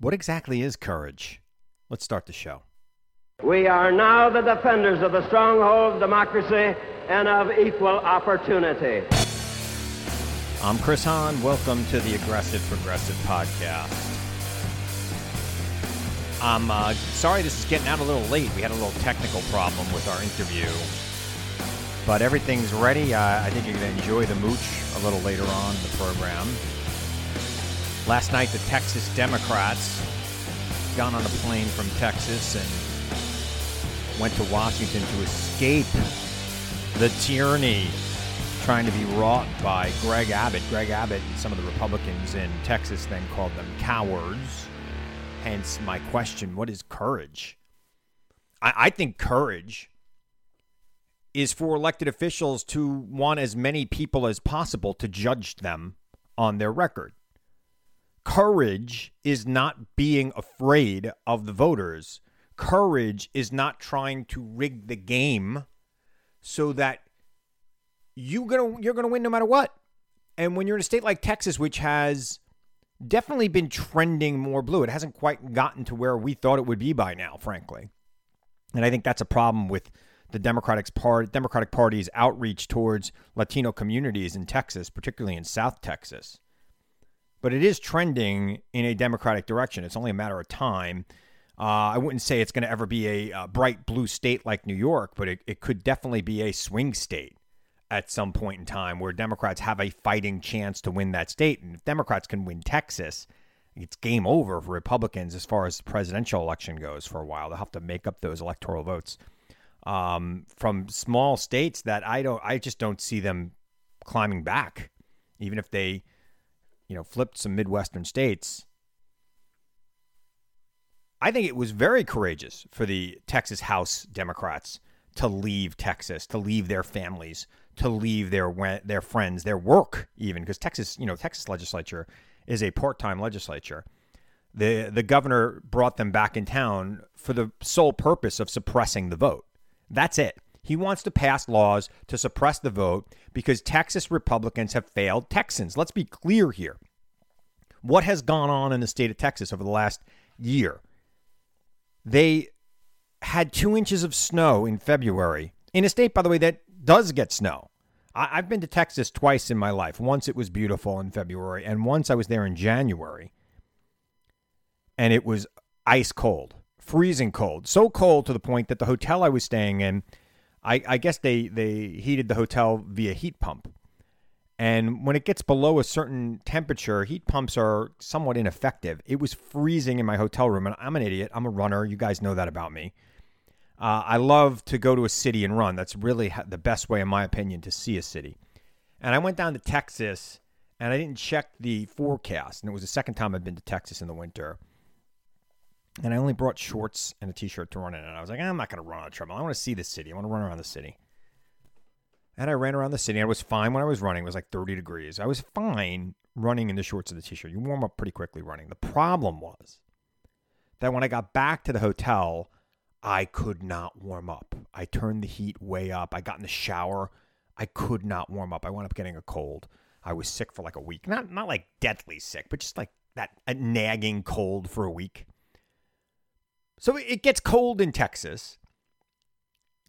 What exactly is courage? Let's start the show. We are now the defenders of the stronghold of democracy and of equal opportunity. I'm Chris Hahn. Welcome to the Aggressive Progressive Podcast. I'm uh, sorry this is getting out a little late. We had a little technical problem with our interview. But everything's ready. Uh, I think you're going to enjoy the mooch a little later on in the program. Last night, the Texas Democrats got on a plane from Texas and went to Washington to escape the tyranny trying to be wrought by Greg Abbott. Greg Abbott and some of the Republicans in Texas then called them cowards. Hence my question what is courage? I, I think courage is for elected officials to want as many people as possible to judge them on their record. Courage is not being afraid of the voters. Courage is not trying to rig the game so that you gonna you're gonna win no matter what. And when you're in a state like Texas, which has definitely been trending more blue, it hasn't quite gotten to where we thought it would be by now, frankly. And I think that's a problem with the Democratic Party, Democratic Party's outreach towards Latino communities in Texas, particularly in South Texas but it is trending in a Democratic direction. It's only a matter of time. Uh, I wouldn't say it's going to ever be a, a, bright blue state like New York, but it, it could definitely be a swing state at some point in time where Democrats have a fighting chance to win that state. And if Democrats can win Texas, it's game over for Republicans as far as the presidential election goes for a while. They'll have to make up those electoral votes um, from small states that I don't, I just don't see them climbing back, even if they you know, flipped some Midwestern states. I think it was very courageous for the Texas House Democrats to leave Texas, to leave their families, to leave their their friends, their work, even because Texas, you know, Texas legislature is a part-time legislature. the The governor brought them back in town for the sole purpose of suppressing the vote. That's it. He wants to pass laws to suppress the vote because Texas Republicans have failed Texans. Let's be clear here. What has gone on in the state of Texas over the last year? They had two inches of snow in February in a state, by the way, that does get snow. I, have been to Texas twice in my life. Once it was beautiful in February, and once I was there in January, and it was ice cold, freezing cold, so cold to the point that the hotel I was staying in I, I guess they, they heated the hotel via heat pump. And when it gets below a certain temperature, heat pumps are somewhat ineffective. It was freezing in my hotel room, and I'm an idiot. I'm a runner. You guys know that about me. Uh, I love to go to a city and run. That's really the best way, in my opinion, to see a city. And I went down to Texas, and I didn't check the forecast. And it was the second time I've been to Texas in the winter and I only brought shorts and a t-shirt to run in. And I was like, ah, I'm not going to run on a treadmill. I want to see the city. I want to run around the city. And I ran around the city. I was fine when I was running. It was like 30 degrees. I was fine running in the shorts and the t-shirt. You warm up pretty quickly running. The problem was that when I got back to the hotel, I could not warm up. I turned the heat way up. I got in the shower. I could not warm up. I wound up getting a cold. I was sick for like a week. Not not like deathly sick, but just like that nagging cold for a week. So it gets cold in Texas.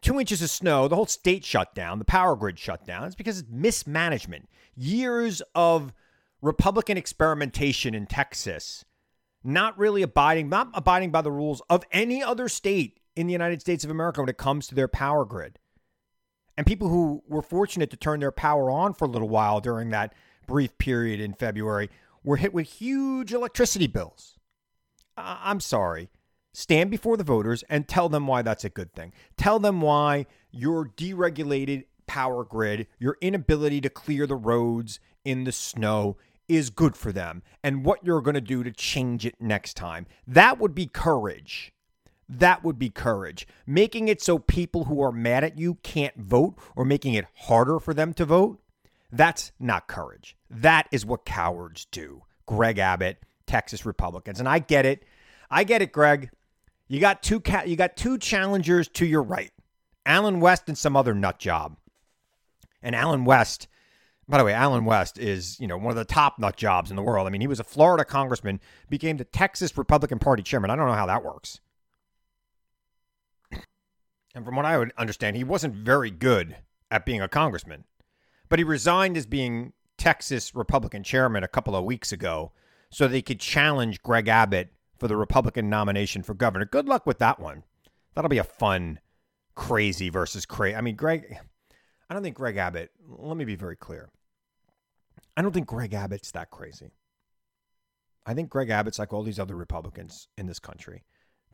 Two inches of snow, the whole state shut down, the power grid shut down. It's because it's mismanagement. Years of Republican experimentation in Texas, not really abiding, not abiding by the rules of any other state in the United States of America when it comes to their power grid. And people who were fortunate to turn their power on for a little while during that brief period in February were hit with huge electricity bills. I'm sorry stand before the voters and tell them why that's a good thing. Tell them why your deregulated power grid, your inability to clear the roads in the snow is good for them and what you're going to do to change it next time. That would be courage. That would be courage. Making it so people who are mad at you can't vote or making it harder for them to vote, that's not courage. That is what cowards do. Greg Abbott, Texas Republicans. And I get it. I get it, Greg. You got two ca- you got two challengers to your right. Allen West and some other nut job. And Allen West By the way, Allen West is, you know, one of the top nut jobs in the world. I mean, he was a Florida congressman, became the Texas Republican Party chairman. I don't know how that works. And from what I would understand, he wasn't very good at being a congressman. But he resigned as being Texas Republican chairman a couple of weeks ago so they could challenge Greg Abbott for the Republican nomination for governor. Good luck with that one. That'll be a fun, crazy versus crazy. I mean, Greg, I don't think Greg Abbott, let me be very clear. I don't think Greg Abbott's that crazy. I think Greg Abbott's like all these other Republicans in this country.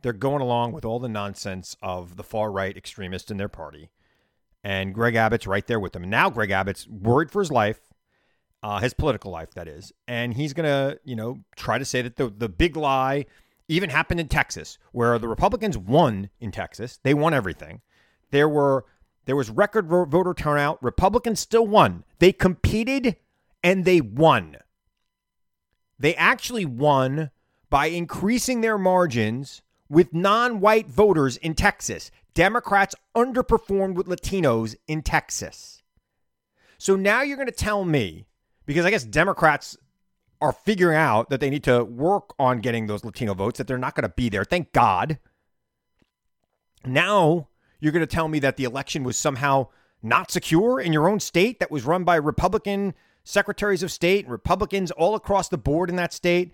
They're going along with all the nonsense of the far right extremists in their party. And Greg Abbott's right there with them. Now Greg Abbott's worried for his life, uh, his political life, that is. And he's going to, you know, try to say that the, the big lie even happened in Texas, where the Republicans won in Texas. They won everything. There were there was record voter turnout. Republicans still won. They competed and they won. They actually won by increasing their margins with non white voters in Texas. Democrats underperformed with Latinos in Texas. So now you're going to tell me, because I guess Democrats are figuring out that they need to work on getting those Latino votes, that they're not going to be there. Thank God. Now you're going to tell me that the election was somehow not secure in your own state that was run by Republican secretaries of state and Republicans all across the board in that state.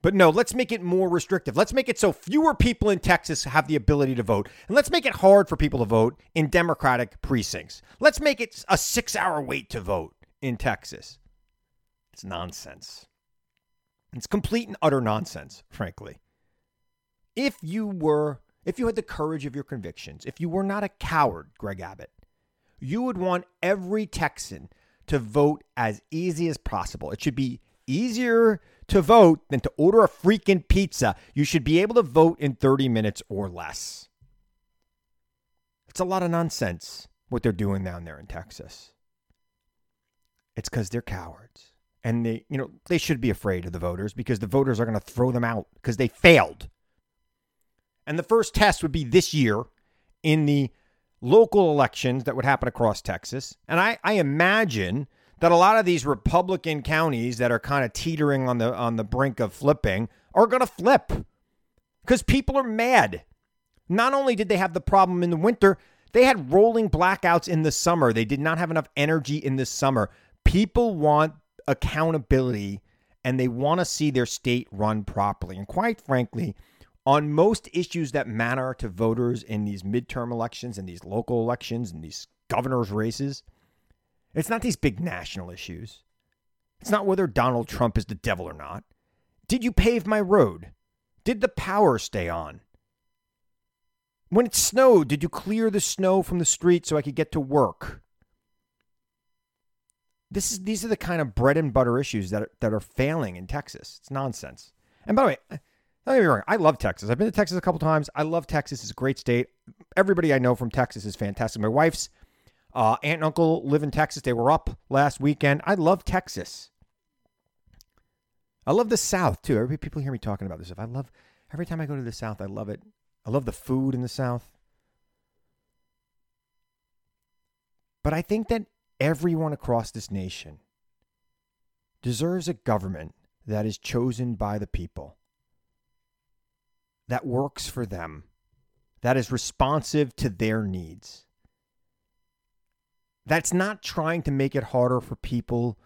But no, let's make it more restrictive. Let's make it so fewer people in Texas have the ability to vote. And let's make it hard for people to vote in Democratic precincts. Let's make it a six hour wait to vote in Texas. It's nonsense. It's complete and utter nonsense, frankly. If you were, if you had the courage of your convictions, if you were not a coward, Greg Abbott, you would want every Texan to vote as easy as possible. It should be easier to vote than to order a freaking pizza. You should be able to vote in 30 minutes or less. It's a lot of nonsense what they're doing down there in Texas. It's because they're cowards. And they, you know, they should be afraid of the voters because the voters are going to throw them out because they failed. And the first test would be this year in the local elections that would happen across Texas. And I, I imagine that a lot of these Republican counties that are kind of teetering on the on the brink of flipping are going to flip because people are mad. Not only did they have the problem in the winter, they had rolling blackouts in the summer. They did not have enough energy in the summer. People want accountability and they want to see their state run properly. And quite frankly, on most issues that matter to voters in these midterm elections and these local elections and these governor's races, it's not these big national issues. It's not whether Donald Trump is the devil or not. Did you pave my road? Did the power stay on? When it snowed, did you clear the snow from the street so I could get to work? This is these are the kind of bread and butter issues that are, that are failing in Texas. It's nonsense. And by the way, don't get me wrong. I love Texas. I've been to Texas a couple times. I love Texas. It's a great state. Everybody I know from Texas is fantastic. My wife's uh, aunt and uncle live in Texas. They were up last weekend. I love Texas. I love the South too. Every people hear me talking about this stuff. I love every time I go to the South. I love it. I love the food in the South. But I think that everyone across this nation deserves a government that is chosen by the people that works for them, that is responsive to their needs. That's not trying to make it harder for people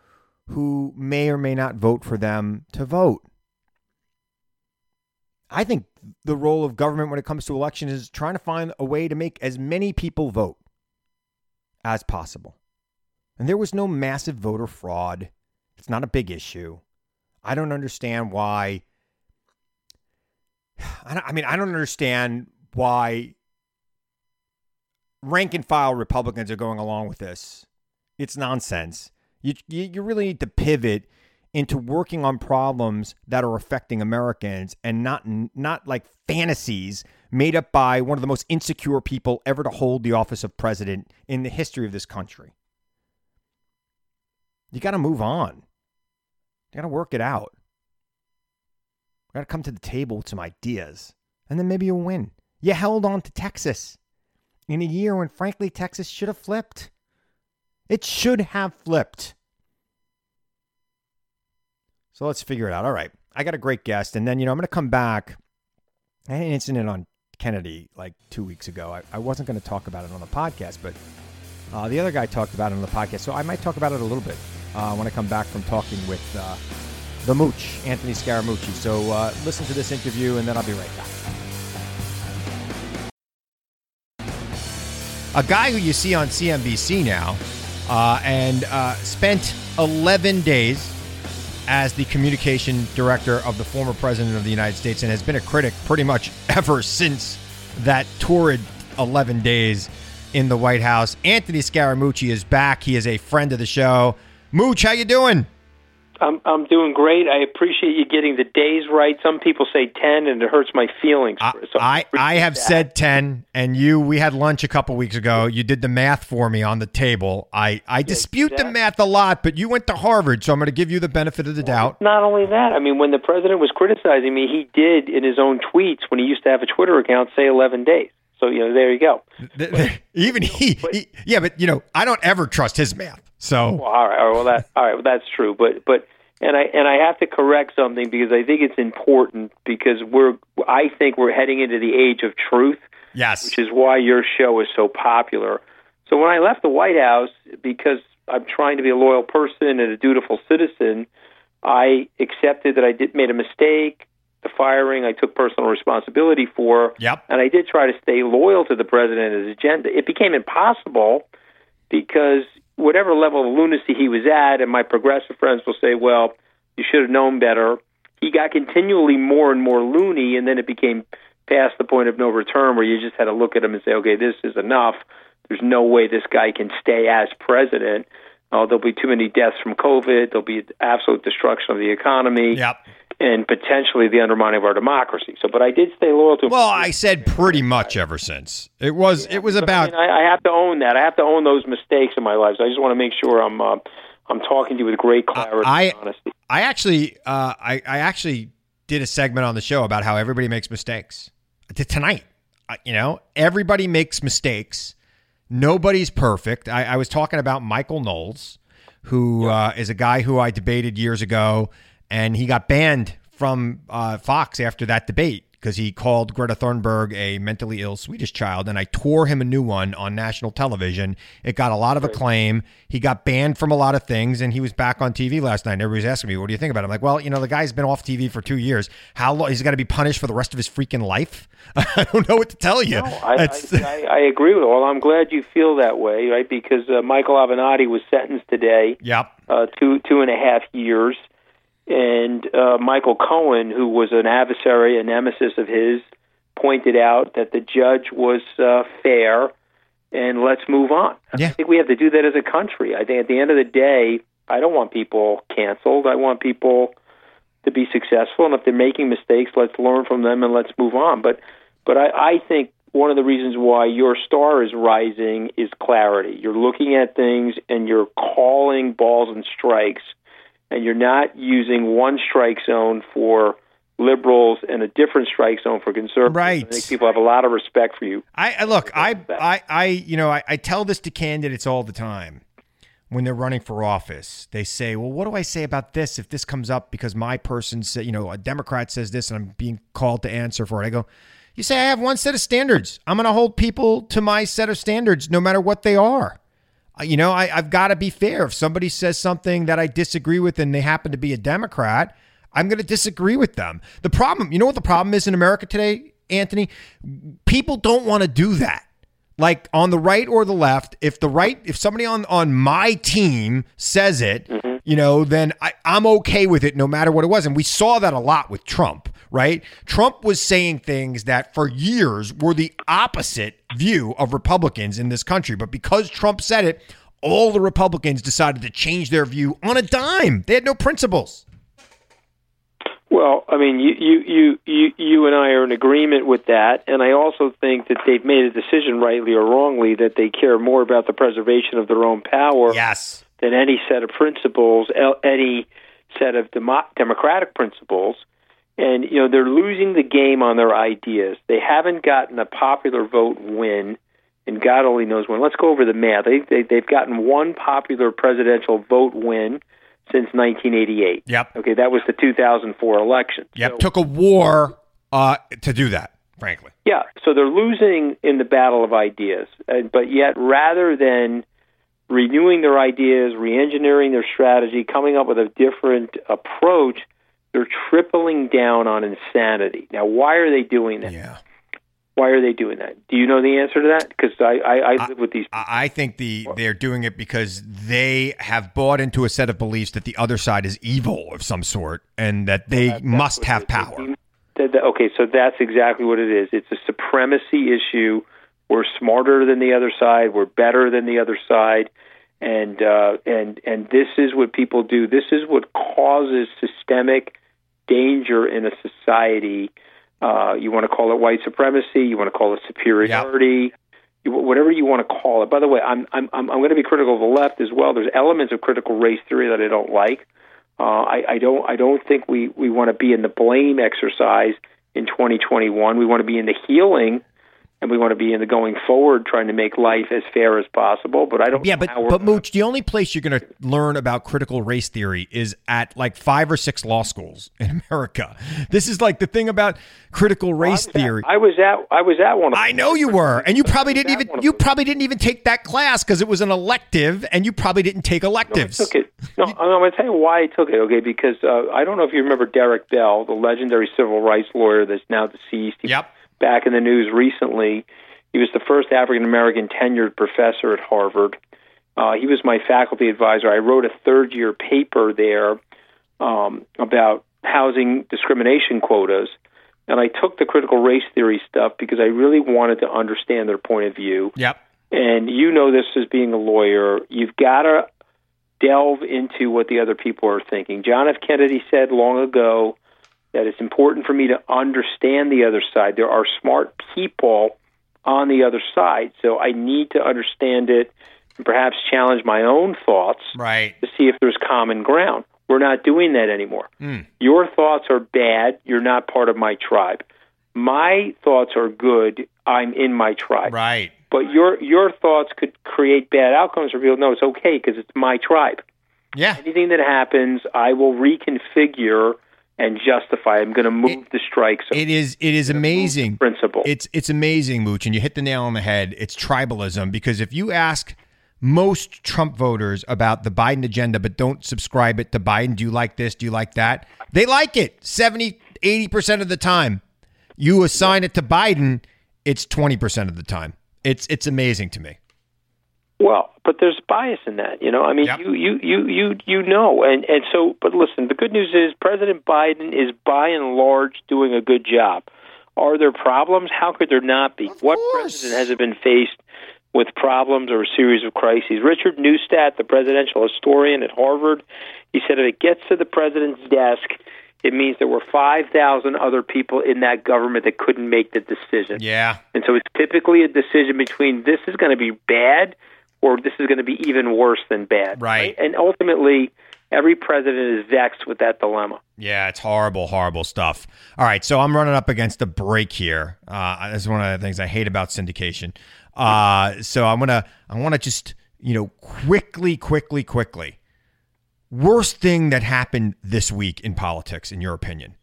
who may or may not vote for them to vote. I think the role of government when it comes to elections is trying to find a way to make as many people vote as possible. And there was no massive voter fraud. It's not a big issue. I don't understand why I mean, I don't understand why rank and file Republicans are going along with this. It's nonsense. You, you, really need to pivot into working on problems that are affecting Americans and not not like fantasies made up by one of the most insecure people ever to hold the office of president in the history of this country. You got to move on. You got to work it out. You Got to come to the table with some ideas, and then maybe you'll win. You held on to Texas in a year when, frankly, Texas should have flipped. It should have flipped. So let's figure it out. All right. I got a great guest. And then, you know, I'm going to come back. I had an incident on Kennedy like two weeks ago. I, I wasn't going to talk about it on the podcast, but uh, the other guy talked about it on the podcast. So I might talk about it a little bit uh, when I come back from talking with uh, the Mooch, Anthony Scaramucci. So uh, listen to this interview, and then I'll be right back. A guy who you see on CNBC now uh, and uh, spent 11 days as the communication director of the former president of the United States and has been a critic pretty much ever since that torrid 11 days in the White House. Anthony Scaramucci is back. He is a friend of the show. Mooch, how you doing? I'm I'm doing great. I appreciate you getting the days right. Some people say ten, and it hurts my feelings. So I I, I have that. said ten, and you we had lunch a couple weeks ago. You did the math for me on the table. I I dispute exactly. the math a lot, but you went to Harvard, so I'm going to give you the benefit of the well, doubt. Not only that, I mean, when the president was criticizing me, he did in his own tweets when he used to have a Twitter account say eleven days. So you know, there you go. But, Even he, but, he, yeah, but you know, I don't ever trust his math. So well, all right, well that all right, well, that's true. But but and I and I have to correct something because I think it's important because we're I think we're heading into the age of truth. Yes, which is why your show is so popular. So when I left the White House, because I'm trying to be a loyal person and a dutiful citizen, I accepted that I did made a mistake the firing I took personal responsibility for. Yep. And I did try to stay loyal to the president and his agenda. It became impossible because whatever level of lunacy he was at, and my progressive friends will say, well, you should have known better. He got continually more and more loony, and then it became past the point of no return where you just had to look at him and say, okay, this is enough. There's no way this guy can stay as president. Uh, there'll be too many deaths from COVID. There'll be absolute destruction of the economy. Yep and potentially the undermining of our democracy. So, but I did stay loyal to. Well, I said pretty much ever since it was. Yeah, it was about. I, mean, I, I, have to own that. I have to own those mistakes in my life. So I just want to make sure I'm. Uh, I'm talking to you with great clarity I, and honesty. I actually, uh, I, I actually did a segment on the show about how everybody makes mistakes. Tonight, you know, everybody makes mistakes. Nobody's perfect. I, I was talking about Michael Knowles, who yeah. uh, is a guy who I debated years ago and he got banned from uh, Fox after that debate because he called Greta Thunberg a mentally ill Swedish child, and I tore him a new one on national television. It got a lot of acclaim. He got banned from a lot of things, and he was back on TV last night. And everybody's asking me, "What do you think about him?" I'm like, well, you know, the guy's been off TV for two years. How long? He's got to be punished for the rest of his freaking life. I don't know what to tell you. No, I, I, I, agree with. all. I'm glad you feel that way, right? Because uh, Michael Avenatti was sentenced today. Yep. Uh, two two and a half years and uh, Michael Cohen, who was an adversary, a nemesis of his, pointed out that the judge was uh, fair, and let's move on. Yeah. I think we have to do that as a country. I think at the end of the day, I don't want people canceled. I want people to be successful, and if they're making mistakes, let's learn from them and let's move on. But, but I, I think one of the reasons why your star is rising is clarity. You're looking at things and you're calling balls and strikes and you're not using one strike zone for liberals and a different strike zone for conservatives. Right. I think people have a lot of respect for you. I, I look, I, I, I, you know, I, I tell this to candidates all the time when they're running for office. They say, "Well, what do I say about this if this comes up because my person said, you know, a Democrat says this and I'm being called to answer for it." I go, "You say I have one set of standards. I'm going to hold people to my set of standards no matter what they are." You know, I, I've got to be fair. If somebody says something that I disagree with and they happen to be a Democrat, I'm going to disagree with them. The problem, you know what the problem is in America today, Anthony? People don't want to do that. Like on the right or the left, if the right, if somebody on on my team says it, mm-hmm. you know, then I, I'm okay with it no matter what it was. And we saw that a lot with Trump right? Trump was saying things that for years were the opposite view of Republicans in this country. But because Trump said it, all the Republicans decided to change their view on a dime. They had no principles. Well, I mean, you, you, you, you, you and I are in agreement with that, and I also think that they've made a decision, rightly or wrongly, that they care more about the preservation of their own power yes. than any set of principles, any set of democratic principles and you know they're losing the game on their ideas. They haven't gotten a popular vote win, and God only knows when. Let's go over the math. They, they they've gotten one popular presidential vote win since 1988. Yep. Okay, that was the 2004 election. Yep. So- Took a war uh, to do that, frankly. Yeah, so they're losing in the battle of ideas, uh, but yet rather than renewing their ideas, re-engineering their strategy, coming up with a different approach, they're tripling down on insanity. Now, why are they doing that? Yeah. Why are they doing that? Do you know the answer to that? Because I, I, I live with these. I I think the they're doing it because they have bought into a set of beliefs that the other side is evil of some sort and that they must have power. That- that- okay, so that's exactly what it is. It's a supremacy issue. We're smarter than the other side. We're better than the other side, and uh, and and this is what people do. This is what causes systemic danger in a society. Uh, you want to call it white supremacy. You want to call it superiority. You, whatever you want to call it. By the way, I'm I'm I'm I'm going to be critical of the left as well. There's elements of critical race theory that I don't like. Uh, I, I don't. I don't think we we want to be in the blame exercise in 2021. We want to be in the healing, and we want to be in the going forward, trying to make life as fair as possible. But I don't. Yeah, but but Mooch, the only place you're going to learn about critical race theory is at like five or six law schools in America. This is like the thing about critical race theory. I was at. I was at one. Of I know you were, and you probably didn't even you probably didn't even take that class because it was an elective, and you probably didn't take I electives. took it. No, I'm going to tell you why I took it. Okay, because uh, I don't know if you remember Derrick Bell, the legendary civil rights lawyer that's now deceased. He Yep. Back in the news recently. He was the first African American tenured professor at Harvard. Uh, he was my faculty advisor. I wrote a third year paper there um, about housing discrimination quotas. And I took the critical race theory stuff because I really wanted to understand their point of view. Yep. And you know this as being a lawyer. You've got to delve into what the other people are thinking. John F. Kennedy said long ago that it's important for me to understand the other side. There are smart people on the other side, so I need to understand it and perhaps challenge my own thoughts Right. to see if there's common ground. We're not doing that anymore. Mm. Your thoughts are bad. You're not part of my tribe. My thoughts are good. I'm in my tribe. Right. But your your thoughts could create bad outcomes for people. No, it's okay because it's my tribe. Yeah. Anything that happens, I will reconfigure and justify. I'm going to move the strike zone. It is it is amazing. principle. It's it's amazing, Mooch, and you hit the nail on the head. It's tribalism because if you ask most Trump voters about the Biden agenda but don't subscribe it to Biden, do you like this? Do you like that? They like it 70, 80% of the time. You assign it to Biden, it's 20% of the time. It's it's amazing to me. Well, but there's bias in that, you know. I mean, Yep. you, you, you, you, you know, and and so. But listen, the good news is President Biden is by and large doing a good job. Are there problems? How could there not be? what course. president hasn't been faced with problems or a series of crises? Richard Neustadt, the presidential historian at Harvard, he said if it gets to the president's desk, it means there were five thousand other people in that government that couldn't make the decision. Yeah. And so it's typically a decision between this is going to be bad or this is going to be even worse than bad. Right. And ultimately, every president is vexed with that dilemma. Yeah, it's horrible, horrible stuff. All right, so I'm running up against a break here. Uh, that's one of the things I hate about syndication. Uh, so I'm gonna, I want to just, you know, quickly, quickly, quickly. Worst thing that happened this week in politics, in your opinion?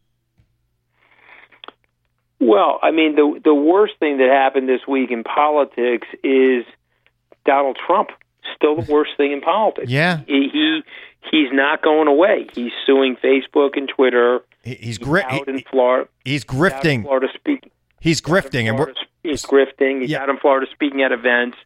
Well, I mean, the the worst thing that happened this week in politics is Donald Trump. Still the worst thing in politics. Yeah. He, he he's not going away. He's suing Facebook and Twitter. He- He's gri- out in Florida. he's grifting. Florida speaking. He's grifting, and we're Florida, he's grifting. He's Yeah. out in Florida speaking at events,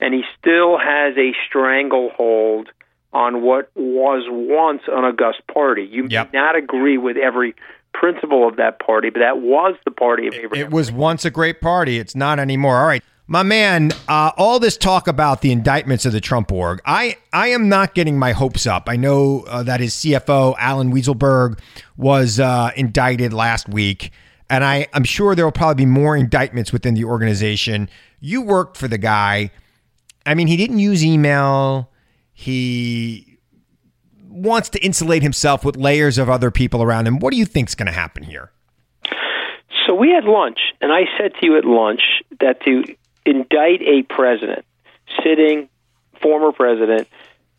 and he still has a stranglehold on what was once an august party. You Yep. may not agree with every principle of that party, but that was the party of Abraham. It was once a great party. It's not anymore. All right. My man, uh, all this talk about the indictments of the Trump org, I, I am not getting my hopes up. I know uh, that his CFO, Allen Weisselberg, was uh, indicted last week, and I, I'm sure there will probably be more indictments within the organization. You worked for the guy. I mean, he didn't use email. He wants to insulate himself with layers of other people around him. What do you think's going to happen here? So we had lunch, and I said to you at lunch that to indict a president, sitting former president,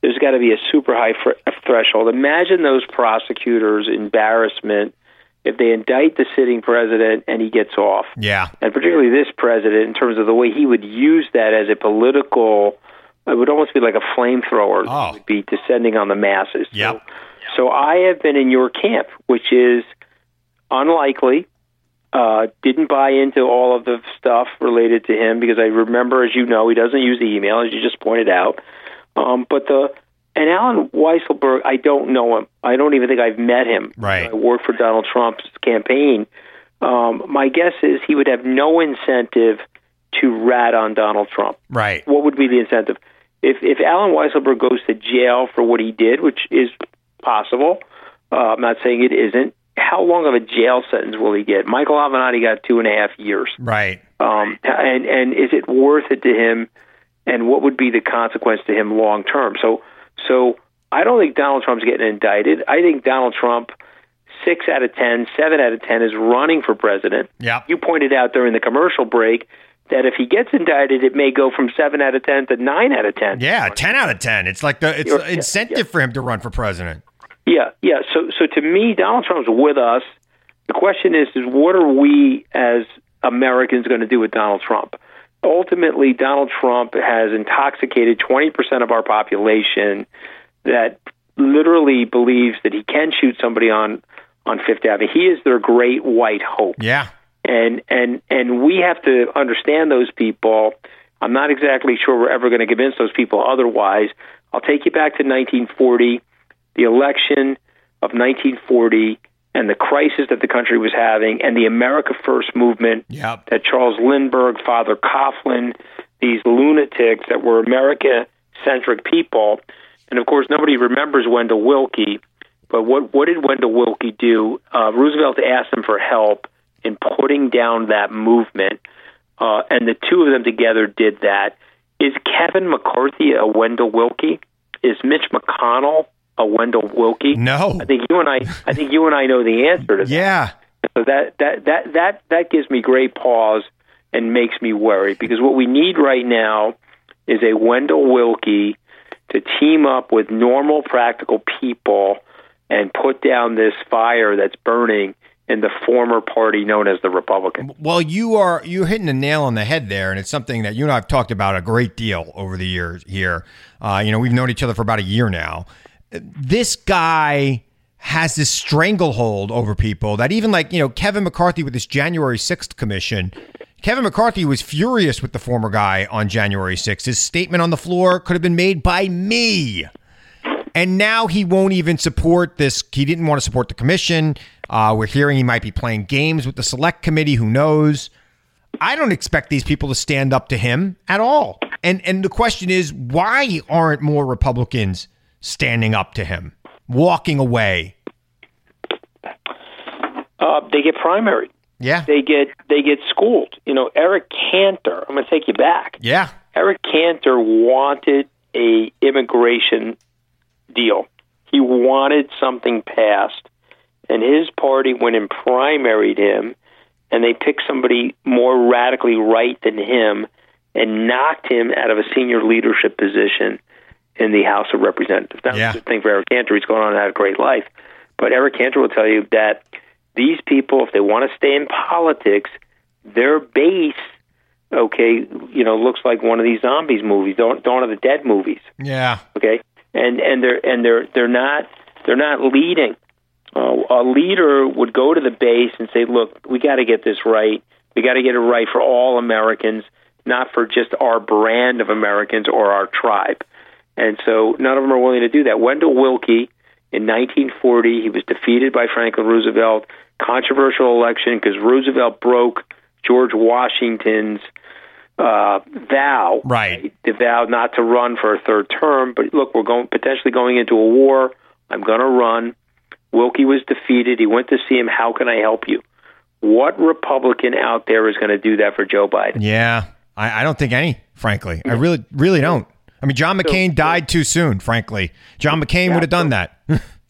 there's got to be a super high fr- threshold. Imagine those prosecutors' embarrassment if they indict the sitting president and he gets off. Yeah. And particularly this president, in terms of the way he would use that as a political, it would almost be like a flamethrower. Oh. Would be descending on the masses. Yep. So, so I have been in your camp, which is unlikely. Uh, didn't buy into all of the stuff related to him because I remember, as you know, he doesn't use the email, as you just pointed out. Um, but the and Allen Weisselberg, I don't know him. I don't even think I've met him. Right. I worked for Donald Trump's campaign. Um, my guess is he would have no incentive to rat on Donald Trump. Right. What would be the incentive? If if Allen Weisselberg goes to jail for what he did, which is possible, uh, I'm not saying it isn't. How long of a jail sentence will he get? Michael Avenatti got two and a half years. Right. Um, and and is it worth it to him? And what would be the consequence to him long term? So so I don't think Donald Trump's getting indicted. I think Donald Trump, six out of ten, seven out of ten, is running for president. Yep. You pointed out during the commercial break that if he gets indicted, it may go from seven out of ten to nine out of ten. Yeah, ten out of ten. It's like the it's You're- incentive yeah. for him to run for president. Yeah, yeah. So, so to me, Donald Trump's with us. The question is, is what are we as Americans going to do with Donald Trump? Ultimately, Donald Trump has intoxicated 20% of our population that literally believes that he can shoot somebody on on Fifth Avenue. He is their great white hope Yeah. and and and we have to understand those people. I'm not exactly sure we're ever going to convince those people otherwise. I'll take you back to 1940, the election of 1940, and the crisis that the country was having, and the America First movement Yep. that Charles Lindbergh, Father Coughlin, these lunatics that were America centric people. And of course, nobody remembers Wendell Willkie, But what, what did Wendell Willkie do? Uh, Roosevelt asked him for help in putting down that movement. Uh, and the two of them together did that. Is Kevin McCarthy a Wendell Willkie? Is Mitch McConnell a Wendell Willkie? No. I think you and I, I think you and I know the answer to that. Yeah. So that that that that that gives me great pause and makes me worry because what we need right now is a Wendell Willkie to team up with normal, practical people and put down this fire that's burning in the former party known as the Republican. Well, you are you're hitting the nail on the head there, and it's something that you and I have talked about a great deal over the years here. Uh, you know, we've known each other for about a year now. This guy has this stranglehold over people that even like you know Kevin McCarthy with this January sixth commission. Kevin McCarthy was furious with the former guy on January 6th. His statement on the floor could have been made by me. And now he won't even support this. He didn't want to support the commission. Uh, we're hearing he might be playing games with the select committee. Who knows? I don't expect these people to stand up to him at all. And and the question is, why aren't more Republicans standing up to him, walking away? Uh, they get primary. Yeah, They get they get schooled. You know, Eric Cantor. I'm going to take you back. yeah, Eric Cantor wanted a immigration deal. He wanted something passed, and his party went and primaried him, and they picked somebody more radically right than him, and knocked him out of a senior leadership position in the House of Representatives. That's Yeah. good thing for Eric Cantor. He's going on and had a great life, but Eric Cantor will tell you that these people, if they want to stay in politics, their base okay, you know, looks like one of these zombies movies, Dawn, Dawn of the Dead movies. yeah, Okay, and and they're and they're they're not they're not leading. Uh, a leader would go to the base and say, "Look, we got to get this right. We got to get it right for all Americans, not for just our brand of Americans or our tribe." And so none of them are willing to do that. Wendell Willkie in 1940, he was defeated by Franklin Roosevelt. Controversial election because Roosevelt broke George Washington's uh, vow, Right. The vow not to run for a third term. But look, we're going potentially going into a war. I'm going to run. Willkie was defeated. He went to see him. How can I help you? What Republican out there is going to do that for Joe Biden? yeah. I, I don't think any, frankly. I really, really don't. I mean, John McCain died too soon. Frankly, John McCain would have done that.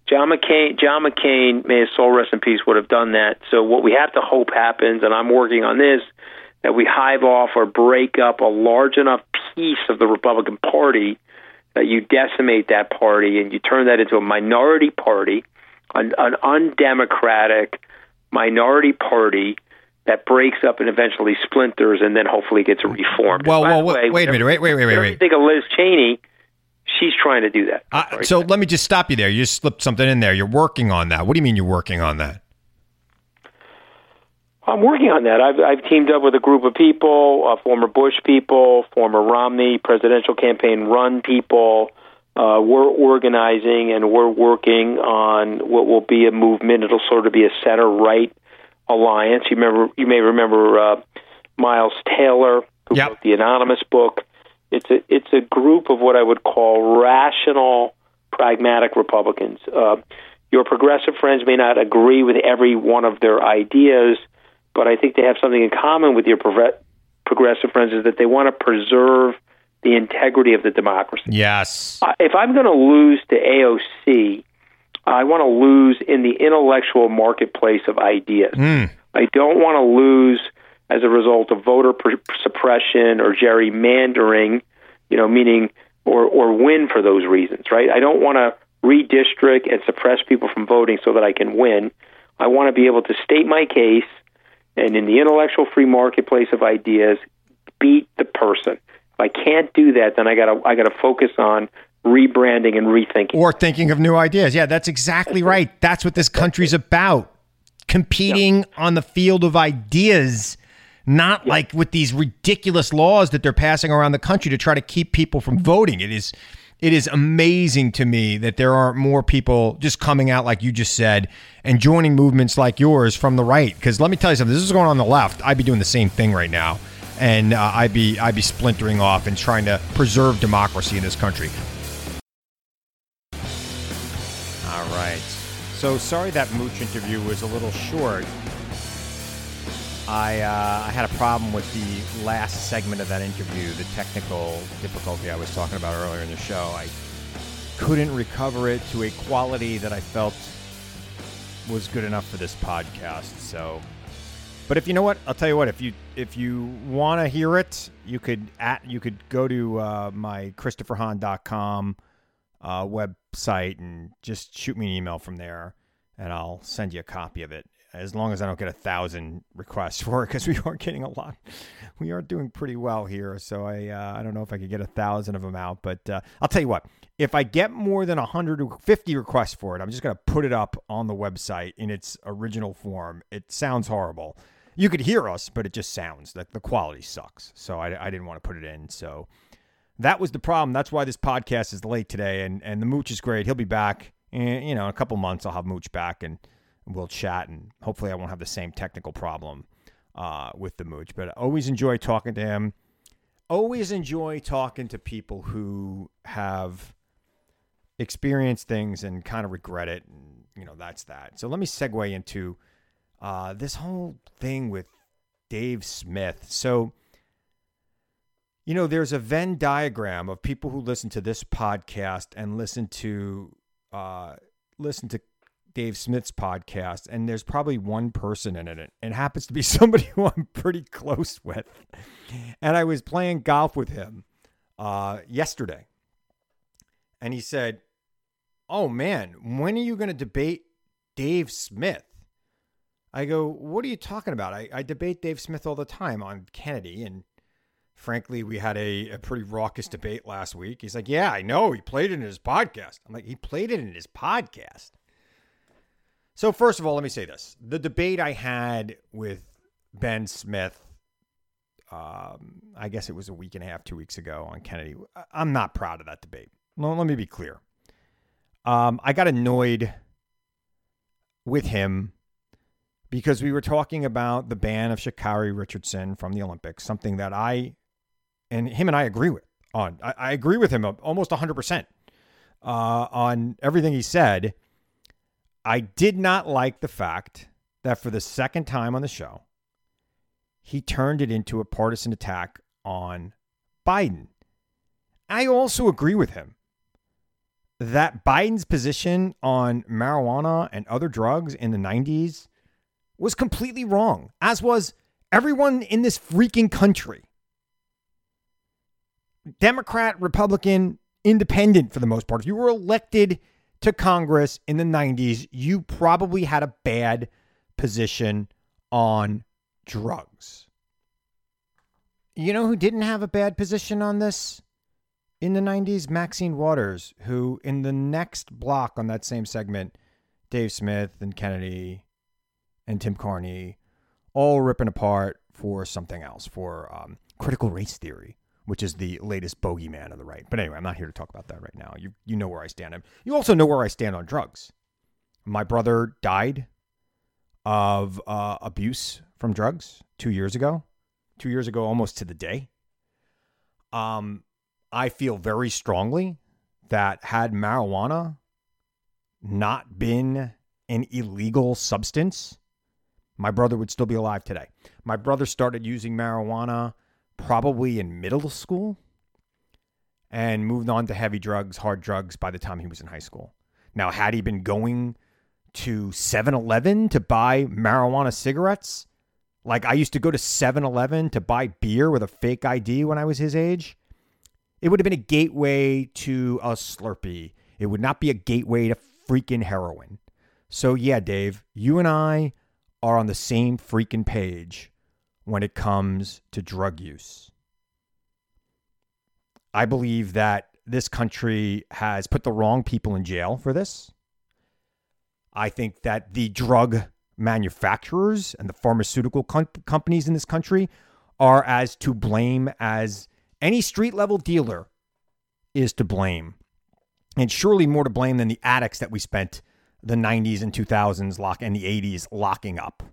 John McCain, John McCain, may his soul rest in peace, would have done that. So what we have to hope happens, and I'm working on this, that we hive off or break up a large enough piece of the Republican Party that you decimate that party and you turn that into a minority party, an, an undemocratic minority party that breaks up and eventually splinters and then hopefully gets reformed. Well, well, wait, way, wait a minute, wait, wait, wait, wait, you wait. think of Liz Cheney, she's trying to do that. Uh, so let me just stop you there. You just slipped something in there. You're working on that. What do you mean you're working on that? I'm working on that. I've, I've teamed up with a group of people, uh, former Bush people, former Romney presidential campaign run people. Uh, we're organizing and we're working on what will be a movement. It'll sort of be a center right alliance. You remember, you may remember uh, Miles Taylor, who Yep. wrote the Anonymous book. It's a it's a group of what I would call rational, pragmatic Republicans. Uh, your progressive friends may not agree with every one of their ideas, but I think they have something in common with your progre- progressive friends is that they want to preserve the integrity of the democracy. Yes. Uh, If I'm going to lose to AOC, I want to lose in the intellectual marketplace of ideas. Mm. I don't want to lose as a result of voter pr- suppression or gerrymandering, you know, meaning or or win for those reasons, right? I don't want to redistrict and suppress people from voting so that I can win. I want to be able to state my case and in the intellectual free marketplace of ideas beat the person. If I can't do that, then I got to I got to focus on rebranding and rethinking. Or thinking of new ideas. Yeah, that's exactly right. That's what this country's about. Competing on the field of ideas, not like with these ridiculous laws that they're passing around the country to try to keep people from voting. It is it is amazing to me that there aren't more people just coming out like you just said and joining movements like yours from the right. Because let me tell you something, this is going on the left. I'd be doing the same thing right now, and uh, I'd be I'd be splintering off and trying to preserve democracy in this country. So sorry that Mooch interview was a little short. I uh, I had a problem with the last segment of that interview, the technical difficulty I was talking about earlier in the show. I couldn't recover it to a quality that I felt was good enough for this podcast. So, but if you know what, I'll tell you what. If you if you want to hear it, you could at you could go to uh, my ChristopherHahn.com uh, website and just shoot me an email from there, and I'll send you a copy of it. As long as I don't get a thousand requests for it, because we are getting a lot. We are doing pretty well here, so I uh, I don't know if I could get a thousand of them out, but uh, I'll tell you what. If I get more than 150 requests for it, I'm just going to put it up on the website in its original form. It sounds horrible. You could hear us, but it just sounds like the quality sucks. So I, I didn't want to put it in. So that was the problem. That's why this podcast is late today. And and the Mooch is great. He'll be back. In, you know, in a couple months, I'll have Mooch back and we'll chat. And hopefully, I won't have the same technical problem uh, with the Mooch. But I always enjoy talking to him. Always enjoy talking to people who have experienced things and kind of regret it. And you know, that's that. So let me segue into uh, this whole thing with Dave Smith. So you know, there's a Venn diagram of people who listen to this podcast and listen to uh, listen to Dave Smith's podcast, and there's probably one person in it. It happens to be somebody who I'm pretty close with. And I was playing golf with him uh, yesterday, and he said, "Oh man, when are you going to debate Dave Smith?" I go, "What are you talking about? I, I debate Dave Smith all the time on Kennedy and." Frankly, we had a, a pretty raucous debate last week. He's like, Yeah, I know. He played it in his podcast. I'm like, He played it in his podcast. So, first of all, let me say this the debate I had with Ben Smith, um, I guess it was a week and a half, two weeks ago on Kennedy. I'm not proud of that debate. Let me be clear. Um, I got annoyed with him because we were talking about the ban of Sha'Carri Richardson from the Olympics, something that I and him and I agree with on. I, I agree with him almost 100% uh, on everything he said. I did not like the fact that for the second time on the show, he turned it into a partisan attack on Biden. I also agree with him that Biden's position on marijuana and other drugs in the 90s was completely wrong, as was everyone in this freaking country. Democrat, Republican, independent for the most part. If you were elected to Congress in the 90s, you probably had a bad position on drugs. You know who didn't have a bad position on this in the 90s? Maxine Waters, who in the next block on that same segment, Dave Smith and Kennedy and Tim Carney all ripping apart for something else, for um, critical race theory, which is the latest bogeyman of the right. But anyway, I'm not here to talk about that right now. You you know where I stand. You also know where I stand on drugs. My brother died of uh, abuse from drugs two years ago, two years ago, almost to the day. Um, I feel very strongly that had marijuana not been an illegal substance, my brother would still be alive today. My brother started using marijuana probably in middle school and moved on to heavy drugs, hard drugs by the time he was in high school. Now, had he been going to 7 Eleven to buy marijuana cigarettes, like I used to go to 7 Eleven to buy beer with a fake ID when I was his age, it would have been a gateway to a Slurpee. It would not be a gateway to freaking heroin. So, yeah, Dave, you and I are on the same freaking page when it comes to drug use. I believe that this country has put the wrong people in jail for this. I think that the drug manufacturers and the pharmaceutical com- companies in this country are as to blame as any street level dealer is to blame. And surely more to blame than the addicts that we spent the 90s and 2000s lock and the 80s locking up.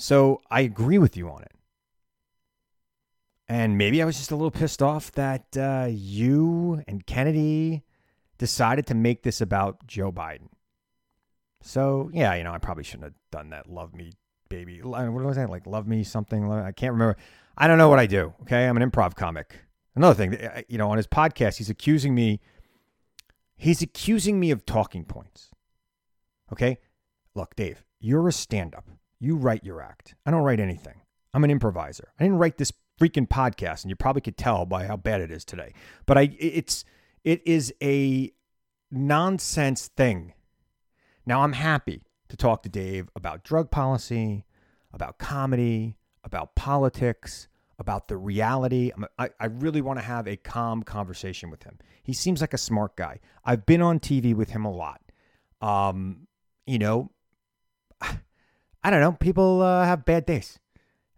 So I agree with you on it. And maybe I was just a little pissed off that uh, you and Kennedy decided to make this about Joe Biden. So yeah, you know, I probably shouldn't have done that. Love me, baby. What was that like? Love me something. I can't remember. I don't know what I do. Okay, I'm an improv comic. Another thing, you know, on his podcast, he's accusing me He's accusing me of talking points. Okay? Look, Dave, you're a stand up. You write your act. I don't write anything. I'm an improviser. I didn't write this freaking podcast, and you probably could tell by how bad it is today. But I it's it is a nonsense thing. Now I'm happy to talk to Dave about drug policy, about comedy, about politics, about the reality. I, I really want to have a calm conversation with him. He seems like a smart guy. I've been on TV with him a lot. Um, you know, I don't know. People uh, have bad days,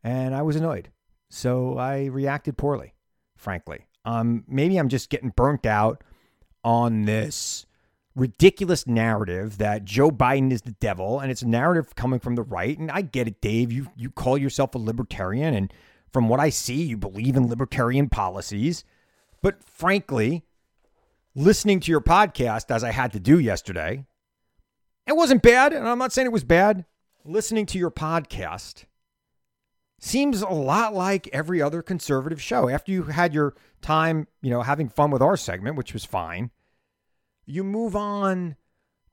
and I was annoyed, so I reacted poorly. Frankly, um, maybe I'm just getting burnt out on this ridiculous narrative that Joe Biden is the devil, and it's a narrative coming from the right. And I get it, Dave. You you call yourself a libertarian, and from what I see, you believe in libertarian policies. But frankly, listening to your podcast, as I had to do yesterday, it wasn't bad. And I'm not saying it was bad. Listening to your podcast seems a lot like every other conservative show. After you had your time, you know, having fun with our segment, which was fine, you move on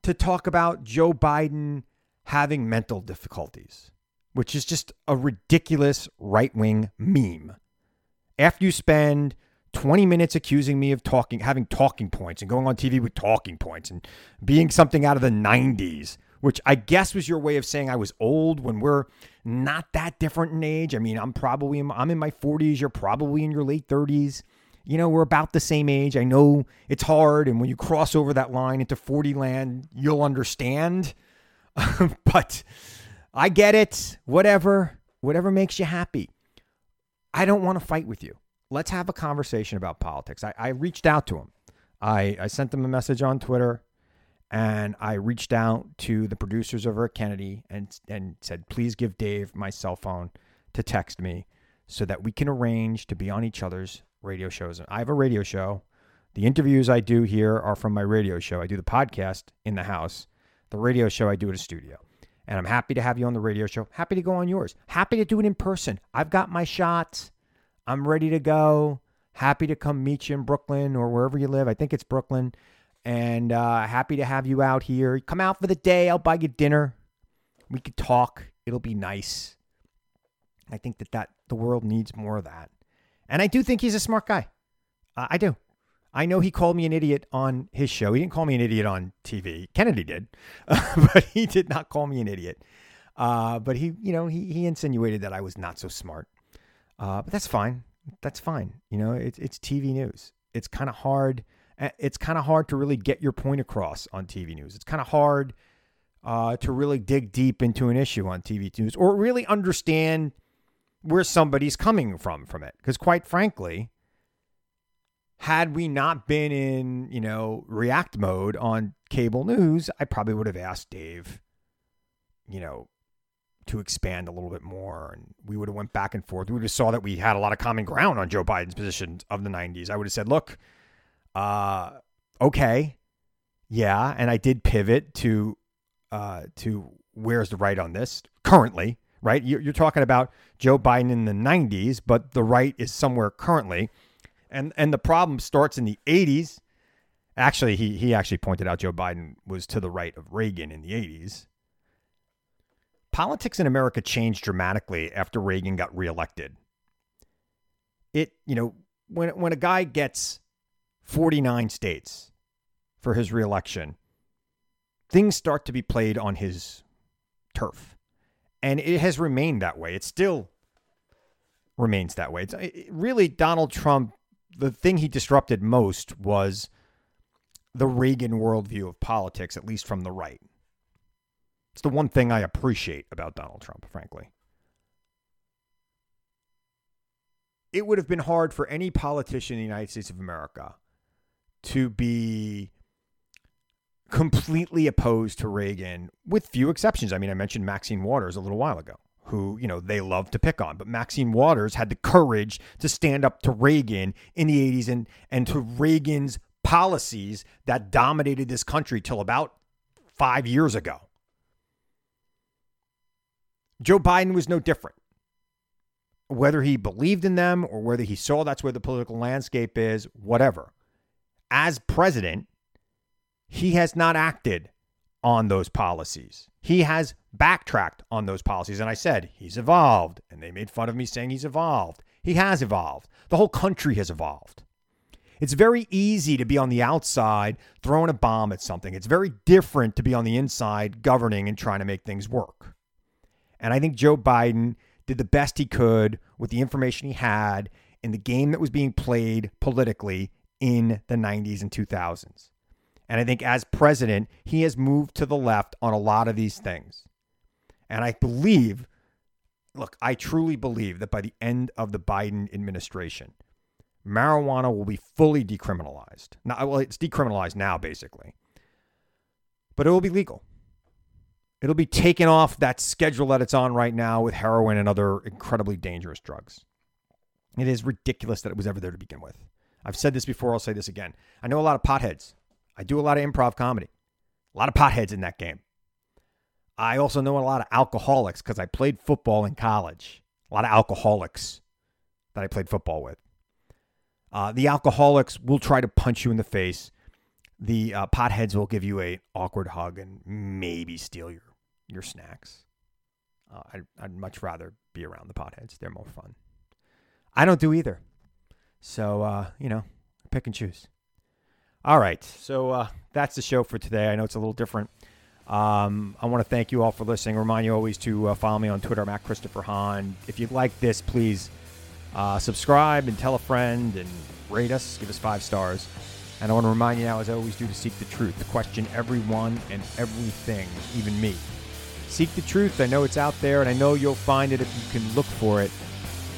to talk about Joe Biden having mental difficulties which is just a ridiculous right wing meme. After you spend 20 minutes accusing me of talking, having talking points and going on TV with talking points and being something out of the 90s, which I guess was your way of saying I was old when we're not that different in age. I mean, I'm probably I'm in my 40s, you're probably in your late 30s. You know, we're about the same age. I know it's hard and when you cross over that line into 40 land, you'll understand. but I get it. Whatever. Whatever makes you happy. I don't want to fight with you. Let's have a conversation about politics. I, I reached out to him. I, I sent him a message on Twitter and I reached out to the producers over at Kennedy and, and said, please give Dave my cell phone to text me so that we can arrange to be on each other's radio shows. I have a radio show. The interviews I do here are from my radio show. I do the podcast in the house. The radio show I do at a studio. And I'm happy to have you on the radio show. Happy to go on yours. Happy to do it in person. I've got my shots. I'm ready to go. Happy to come meet you in Brooklyn or wherever you live. I think it's Brooklyn. And uh, happy to have you out here. Come out for the day. I'll buy you dinner. We could talk. It'll be nice. I think that, that the world needs more of that. And I do think he's a smart guy. Uh, I do. I know he called me an idiot on his show. He didn't call me an idiot on TV. Kennedy did, but he did not call me an idiot. Uh, but he, you know, he, he insinuated that I was not so smart. Uh, but that's fine. That's fine. You know, it's it's TV news. It's kind of hard. It's kind of hard to really get your point across on TV news. It's kind of hard uh, to really dig deep into an issue on TV news or really understand where somebody's coming from from it. Because quite frankly, had we not been in, you know, react mode on cable news, I probably would have asked Dave, you know, to expand a little bit more and we would have went back and forth. We would have saw that we had a lot of common ground on Joe Biden's position of the 90s. I would have said, "Look, uh okay. Yeah, and I did pivot to uh to where's the right on this currently, right? You're, talking about Joe Biden in the 90s, but the right is somewhere currently and and the problem starts in the 80s. Actually, he he actually pointed out Joe Biden was to the right of Reagan in the 80s. Politics in America changed dramatically after Reagan got reelected. It, you know, when when a guy gets 49 states for his reelection, things start to be played on his turf. And it has remained that way. It still remains that way. It's it, really Donald Trump the thing he disrupted most was the Reagan worldview of politics, at least from the right. It's the one thing I appreciate about Donald Trump, frankly. It would have been hard for any politician in the United States of America to be completely opposed to Reagan, with few exceptions. I mean, I mentioned Maxine Waters a little while ago who, you know, they love to pick on. But Maxine Waters had the courage to stand up to Reagan in the 80s and, and to Reagan's policies that dominated this country till about five years ago. Joe Biden was no different. Whether he believed in them or whether he saw that's where the political landscape is, whatever. As president, he has not acted on those policies. He has backtracked on those policies. And I said, he's evolved. And they made fun of me saying he's evolved. He has evolved. The whole country has evolved. It's very easy to be on the outside throwing a bomb at something. It's very different to be on the inside governing and trying to make things work. And I think Joe Biden did the best he could with the information he had in the game that was being played politically in the 90s and 2000s. And I think as president, he has moved to the left on a lot of these things. And I believe, look, I truly believe that by the end of the Biden administration, marijuana will be fully decriminalized. Now, well, it's decriminalized now, basically, but it will be legal. It'll be taken off that schedule that it's on right now with heroin and other incredibly dangerous drugs. It is ridiculous that it was ever there to begin with. I've said this before, I'll say this again. I know a lot of potheads I do a lot of improv comedy, a lot of potheads in that game. I also know a lot of alcoholics because I played football in college. A lot of alcoholics that I played football with. Uh, the alcoholics will try to punch you in the face. The uh, potheads will give you a awkward hug and maybe steal your your snacks. Uh, I'd, I'd much rather be around the potheads. They're more fun. I don't do either. So, uh, you know, pick and choose. All right. So uh, that's the show for today. I know it's a little different. Um, I want to thank you all for listening. Remind you always to uh, follow me on Twitter. I'm at Christopher Hahn. If you like this, please uh, subscribe and tell a friend and rate us. Give us five stars. And I want to remind you now, as I always do, to seek the truth. Question everyone and everything, even me. Seek the truth. I know it's out there, and I know you'll find it if you can look for it.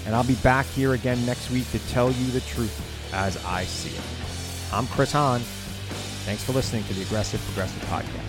And I'll be back here again next week to tell you the truth as I see it. I'm Chris Hahn. Thanks for listening to the Aggressive Progressive Podcast.